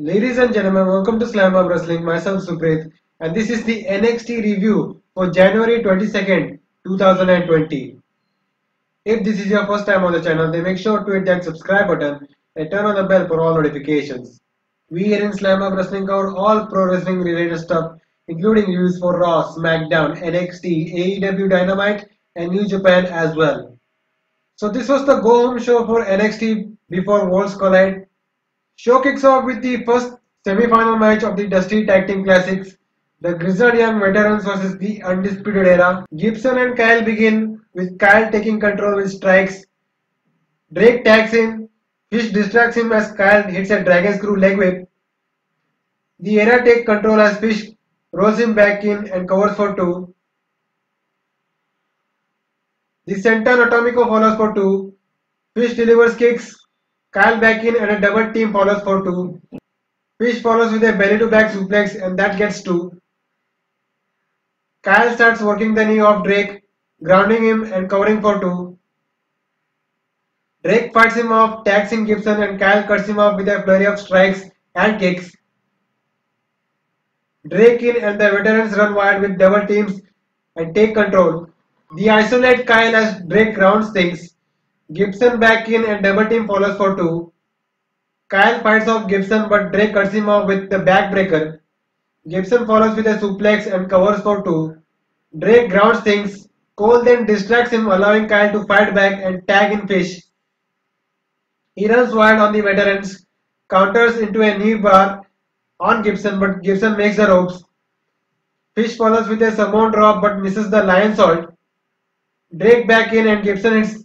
Ladies and gentlemen, welcome to Slamhub Wrestling. Myself Suprit, and this is the NXT review for January 22nd, 2020. If this is your first time on the channel, then make sure to hit that subscribe button and turn on the bell for all notifications. We here in Slamhub Wrestling cover all pro wrestling related stuff, including reviews for Raw, SmackDown, NXT, AEW Dynamite, and New Japan as well. So this was the go home show for NXT before Worlds Collide. Show kicks off with the first semi-final match of the Dusty Tag Team Classics. The Grizzled Young Veterans versus the Undisputed Era. Gibson and Kyle begin with Kyle taking control with strikes. Drake tags in. Fish distracts him as Kyle hits a Dragon Screw leg whip. The Era take control as Fish rolls him back in and covers for two. The Senton Atomico follows for two. Fish delivers kicks. Kyle back in and a double team follows for two. Fish follows with a belly to back suplex and that gets two. Kyle starts working the knee of Drake, grounding him and covering for two. Drake fights him off, tags in Gibson and Kyle cuts him off with a flurry of strikes and kicks. Drake in and the veterans run wide with double teams and take control. The isolate Kyle as Drake grounds things. Gibson back in and double team follows for two. Kyle fights off Gibson but Drake cuts him off with the backbreaker. Gibson follows with a suplex and covers for two. Drake grounds things. Cole then distracts him allowing Kyle to fight back and tag in Fish. He runs wild on the veterans, counters into a knee bar on Gibson but Gibson makes the ropes. Fish follows with a Samoan drop but misses the lionsault. Drake back in and Gibson hits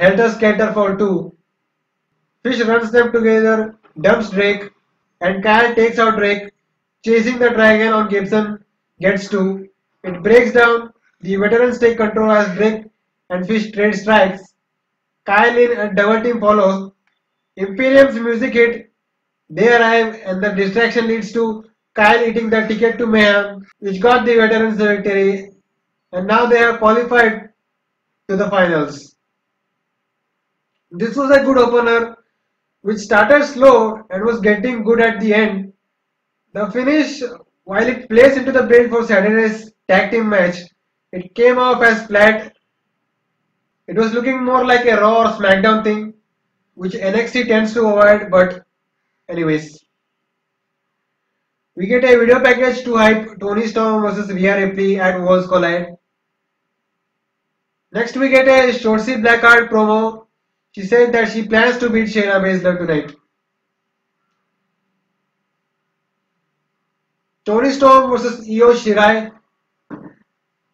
Helter Skelter for two. Fish runs them together, dumps Drake, and Kyle takes out Drake, chasing the dragon on Gibson, gets two. It breaks down, the veterans take control as Drake and Fish trade strikes. Kyle in and double team follows. Imperium's music hit, they arrive and the distraction leads to Kyle eating the ticket to Mayhem, which got the veterans the victory, and now they have qualified to the finals. This was a good opener which started slow and was getting good at the end. The finish, while it plays into the build for Saturday's tag team match, it came off as flat. It was looking more like a Raw or SmackDown thing, which NXT tends to avoid, but anyways. We get a video package to hype Toni Storm versus Rhea Ripley at Worlds Collide. Next we get a Shotzi Blackheart promo she said that she plans to beat Shayna Baszler tonight. Toni Storm versus Io Shirai.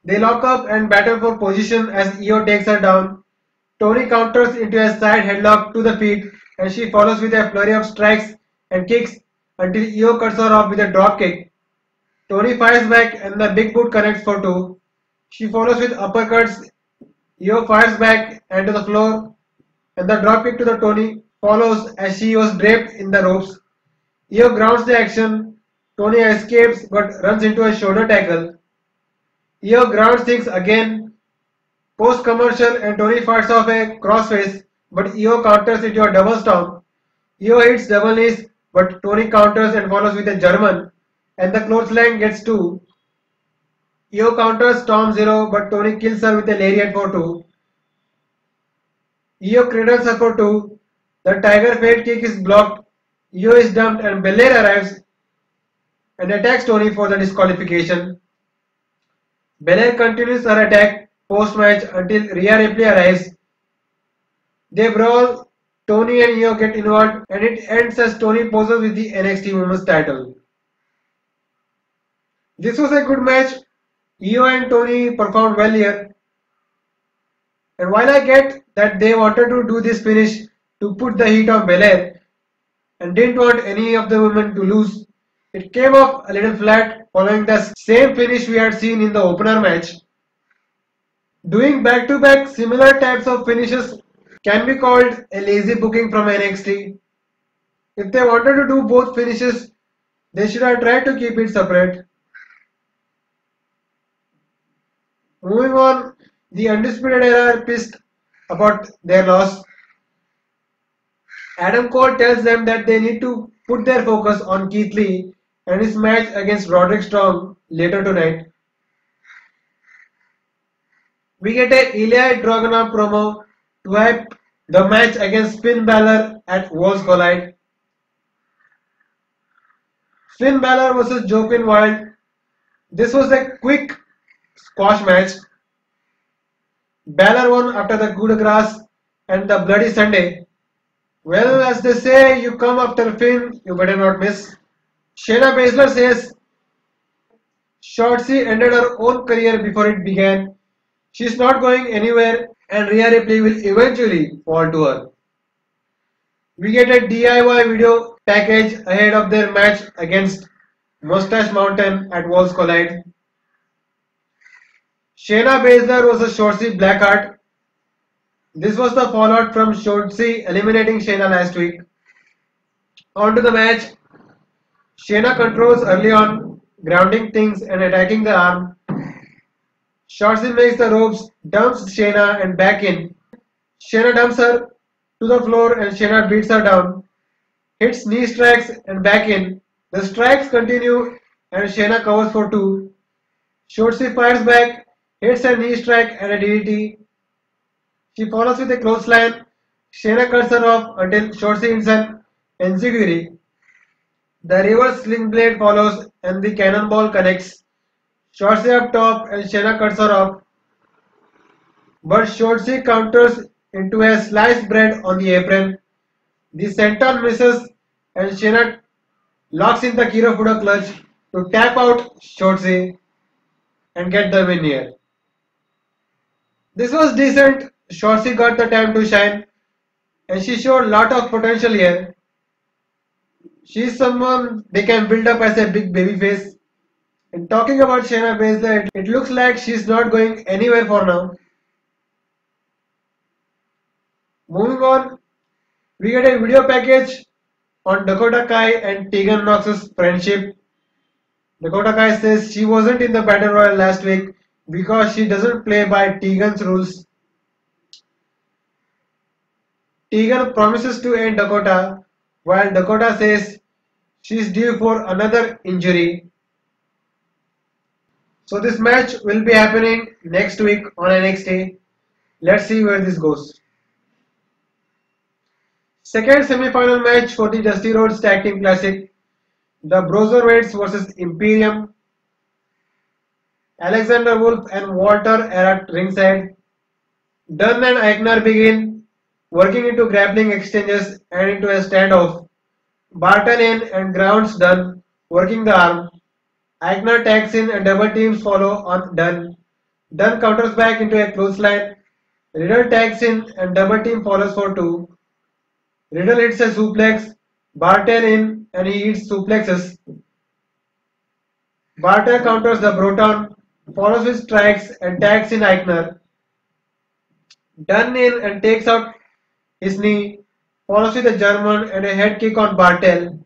They lock up and battle for position as Io takes her down. Toni counters into a side headlock to the feet and she follows with a flurry of strikes and kicks until Io cuts her off with a drop kick. Toni fires back and the big boot connects for two. She follows with uppercuts. Io fires back and to the floor and the dropkick to the Toni follows as she was draped in the ropes. Io grounds the action. Toni escapes but runs into a shoulder tackle. Io grounds things again. Post commercial and Toni fights off a crossface but Io counters into a double stomp. Io hits double knees but Toni counters and follows with a German and the clothesline gets two. Io counters Storm Zero but Toni kills her with a lariat for two. Io cradles her for two. The Tiger Feint kick is blocked. Io is dumped and Belair arrives and attacks Toni for the disqualification. Belair continues her attack post-match until Rhea Ripley arrives. They brawl, Toni and Io get involved and it ends as Toni poses with the NXT Women's title. This was a good match. Io and Toni performed well here. And while I get that they wanted to do this finish to put the heat on Belair and didn't want any of the women to lose, it came off a little flat following the same finish we had seen in the opener match. Doing back-to-back -back similar types of finishes can be called a lazy booking from NXT. If they wanted to do both finishes, they should have tried to keep it separate. Moving on, the Undisputed Era pissed about their loss. Adam Cole tells them that they need to put their focus on Keith Lee and his match against Roderick Strong later tonight. We get a Ilya Dragunov promo to hype the match against Finn Balor at Worlds Collide. Finn Balor vs Joaquin Wilde. This was a quick squash match. Balor won after the Coup de Grace and the Bloody Sunday. Well, as they say, you come after Finn, you better not miss. Shayna Baszler says Shotzi ended her own career before it began She's not going anywhere and Rhea Ripley will eventually fall to her. We get a DIY video package ahead of their match against Mustache Mountain at Worlds Collide. Shayna Baszler a Shotzi Blackheart. This was the fallout from Shotzi eliminating Shayna last week. On to the match. Shayna controls early on, grounding things and attacking the arm. Shotzi makes the ropes, dumps Shayna and back in. Shayna dumps her to the floor and Shayna beats her down. Hits knee strikes and back in. The strikes continue and Shayna covers for two. Shotzi fires back, hits a knee strike and a DDT. She follows with a clothesline. Shayna cuts her off until Shotzi hits an enziguri. The reverse sling blade follows and the cannonball connects. Shotzi up top and Shayna cuts her off. But Shotzi counters into a sliced bread on the apron. The senton misses and Shayna locks in the Kirifuda clutch to tap out Shotzi and get the win here. This was decent. Shotzi got the time to shine and she showed a lot of potential here. She's someone they can build up as a big baby face and talking about Shayna Baszler, it looks like she's not going anywhere for now. Moving on, we get a video package on Dakota Kai and Tegan Nox's friendship. Dakota Kai says she wasn't in the Battle Royal last week because she doesn't play by Tegan's rules. Tegan promises to aid Dakota while Dakota says she's due for another injury so this match will be happening next week on NXT. Let's see where this goes. Second semi-final match for the Dusty Rhodes Tag Team Classic. The Broserweights versus Imperium. Alexander Wolf and Walter are at ringside. Dunne and Aichner begin working into grappling exchanges and into a standoff. Barthel in and grounds Dunne, working the arm. Aichner tags in and double teams follow on Dunne. Dunne counters back into a clothesline. Riddle tags in and double team follows for two. Riddle hits a suplex. Barthel in and he hits suplexes. Barthel counters the Broton, follows with strikes and tags in Aichner. Dunne in and uh, takes out his knee, follows with a German and a head kick on Barthel.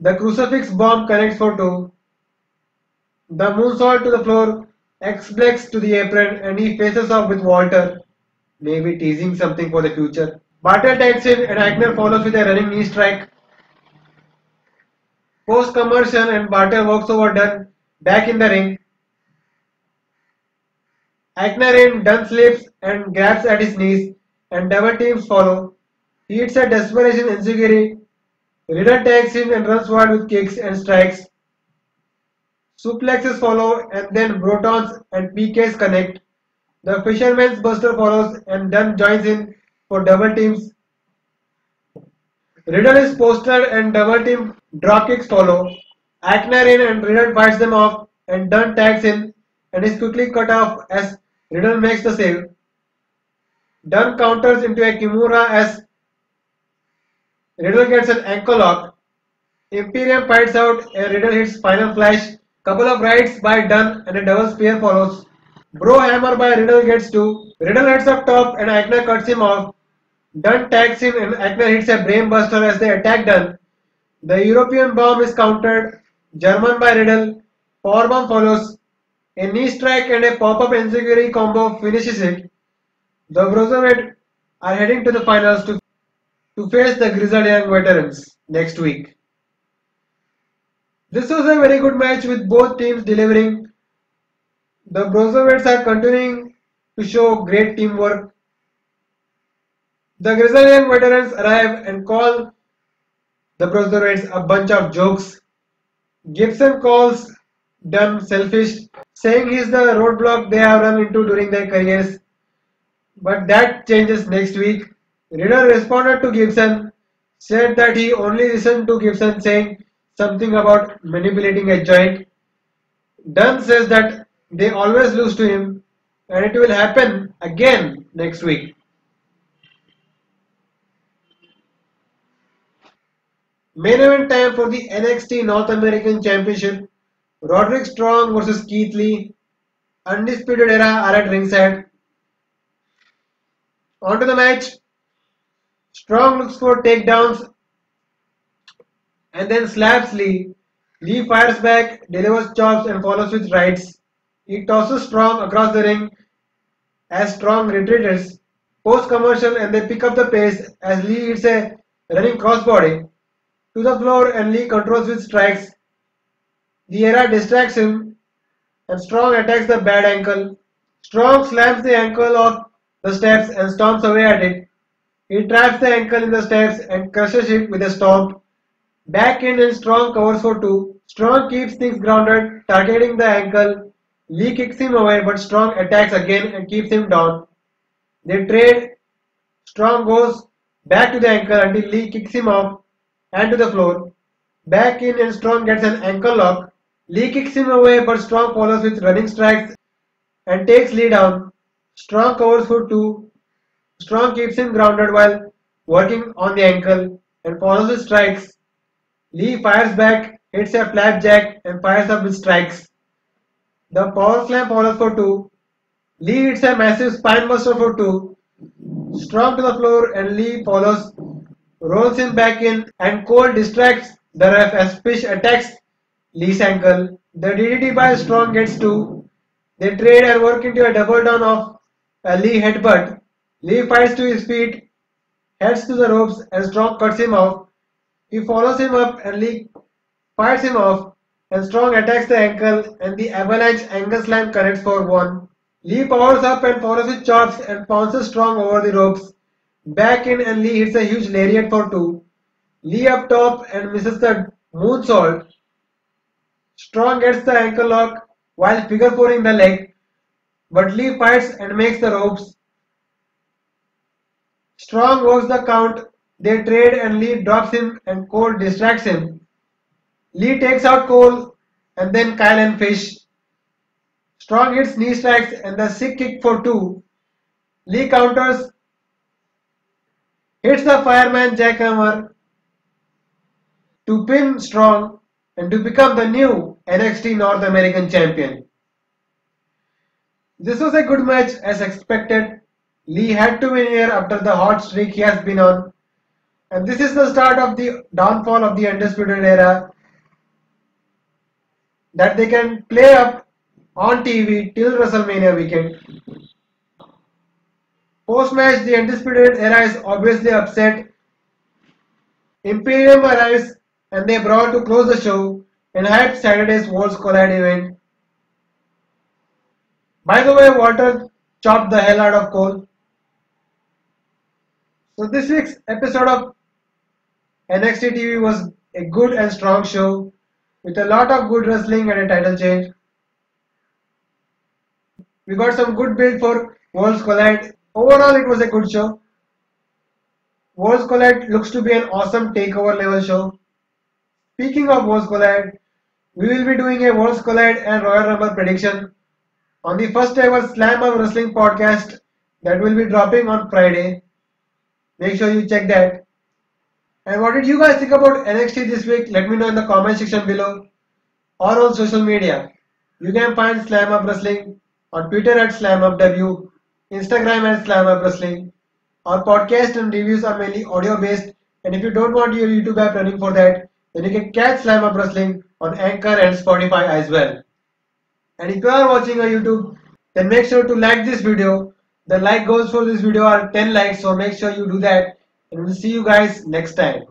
The crucifix bomb connects for two. The moonsault to the floor, X-Plex to the apron and he faces off with Walter, maybe teasing something for the future. Barthel takes in and Aichner follows with a running knee strike. Post commercial and Barthel walks over Dunne, back in the ring. Aichner in, Dunne slips and grabs at his knees and double teams follow. He hits a desperation enziguri. Riddle takes in and runs wild with kicks and strikes. Suplexes follow and then Brotons and PKs connect. The Fisherman's Buster follows and Dunne joins in for double teams. Riddle is posted and double team drop kicks follow. Aichner in and Riddle fights them off and Dunne tags in and is quickly cut off as Riddle makes the save. Dunne counters into a Kimura as Riddle gets an ankle lock. Imperium fights out and Riddle hits final flash Couple of rights by Dunne and a double spear follows. Bro hammer by Riddle gets two. Riddle heads up top and Aichner cuts him off. Dunne tags in and Aichner hits a brainbuster as they attack Dunne. The European bomb is countered. German by Riddle. Powerbomb follows. A knee strike and a pop-up enziguri combo finishes it. The Broserweight are heading to the finals to, to face the Grizzled Young Veterans next week. This was a very good match with both teams delivering. The Broserweights are continuing to show great teamwork. The grizzled young veterans arrive and call the Broserweights a bunch of jokes. Gibson calls them selfish, saying he's the roadblock they have run into during their careers. But that changes next week. Riddle responded to Gibson, said that he only listened to Gibson saying something about manipulating a joint. Dunne says that they always lose to him and it will happen again next week. Main event time for the NXT North American Championship. Roderick Strong versus Keith Lee. Undisputed Era are at ringside. On to the match. Strong looks for takedowns and then slaps Lee. Lee fires back, delivers chops and follows with rights. He tosses Strong across the ring as Strong retreats. Post commercial and they pick up the pace as Lee hits a running crossbody to the floor and Lee controls with strikes. The era distracts him and Strong attacks the bad ankle. Strong slams the ankle off the steps and stomps away at it. He traps the ankle in the steps and crushes it with a stomp. Back in and Strong covers for two. Strong keeps things grounded, targeting the ankle. Lee kicks him away, but Strong attacks again and keeps him down. They trade. Strong goes back to the ankle until Lee kicks him off and to the floor. Back in and Strong gets an ankle lock. Lee kicks him away, but Strong follows with running strikes and takes Lee down. Strong covers for two. Strong keeps him grounded while working on the ankle and follows with strikes. Lee fires back, hits a flapjack and fires up with strikes. The power slam follows for two. Lee hits a massive spinebuster for two. Strong to the floor and Lee follows, rolls him back in and Cole distracts the ref as Fish attacks Lee's ankle. The DDT by Strong gets two. They trade and work into a double down of a Lee headbutt. Lee fights to his feet, heads to the ropes and Strong cuts him off. He follows him up and Lee fights him off and Strong attacks the ankle and the avalanche angle slam connects for one. Lee powers up and follows with chops and pounces Strong over the ropes. Back in and Lee hits a huge lariat for two. Lee up top and misses the moonsault. Strong gets the ankle lock while figure fouring the leg, but Lee fights and makes the ropes. Strong works the count. They trade and Lee drops him and Cole distracts him. Lee takes out Cole and then Kyle and Fish. Strong hits knee strikes and the sick kick for two. Lee counters, hits the fireman jackhammer to pin Strong and to become the new NXT North American champion. This was a good match as expected. Lee had to win here after the hot streak he has been on. And this is the start of the downfall of the Undisputed Era that they can play up on TV till WrestleMania weekend. Post match, the Undisputed Era is obviously upset. Imperium arrives and they brought to close the show and hype Saturday's Worlds Collide event. By the way, Walter chopped the hell out of Cole. So this week's episode of NXT TV was a good and strong show with a lot of good wrestling and a title change. We got some good build for Worlds Collide. Overall, it was a good show. Worlds Collide looks to be an awesome takeover level show. Speaking of Worlds Collide, we will be doing a Worlds Collide and Royal Rumble prediction on the first ever Slamhub Wrestling podcast that will be dropping on Friday. Make sure you check that. And what did you guys think about NXT this week? Let me know in the comment section below or on social media. You can find Slamhub Wrestling on Twitter at SlamhubW, Instagram at Slamhub Wrestling. Our podcast and reviews are mainly audio based, and if you don't want your YouTube app running for that, then you can catch Slam Wrestling on Anchor and Spotify as well. And if you are watching on YouTube, then make sure to like this video. The like goals for this video are 10 likes, so make sure you do that. And we'll see you guys next time.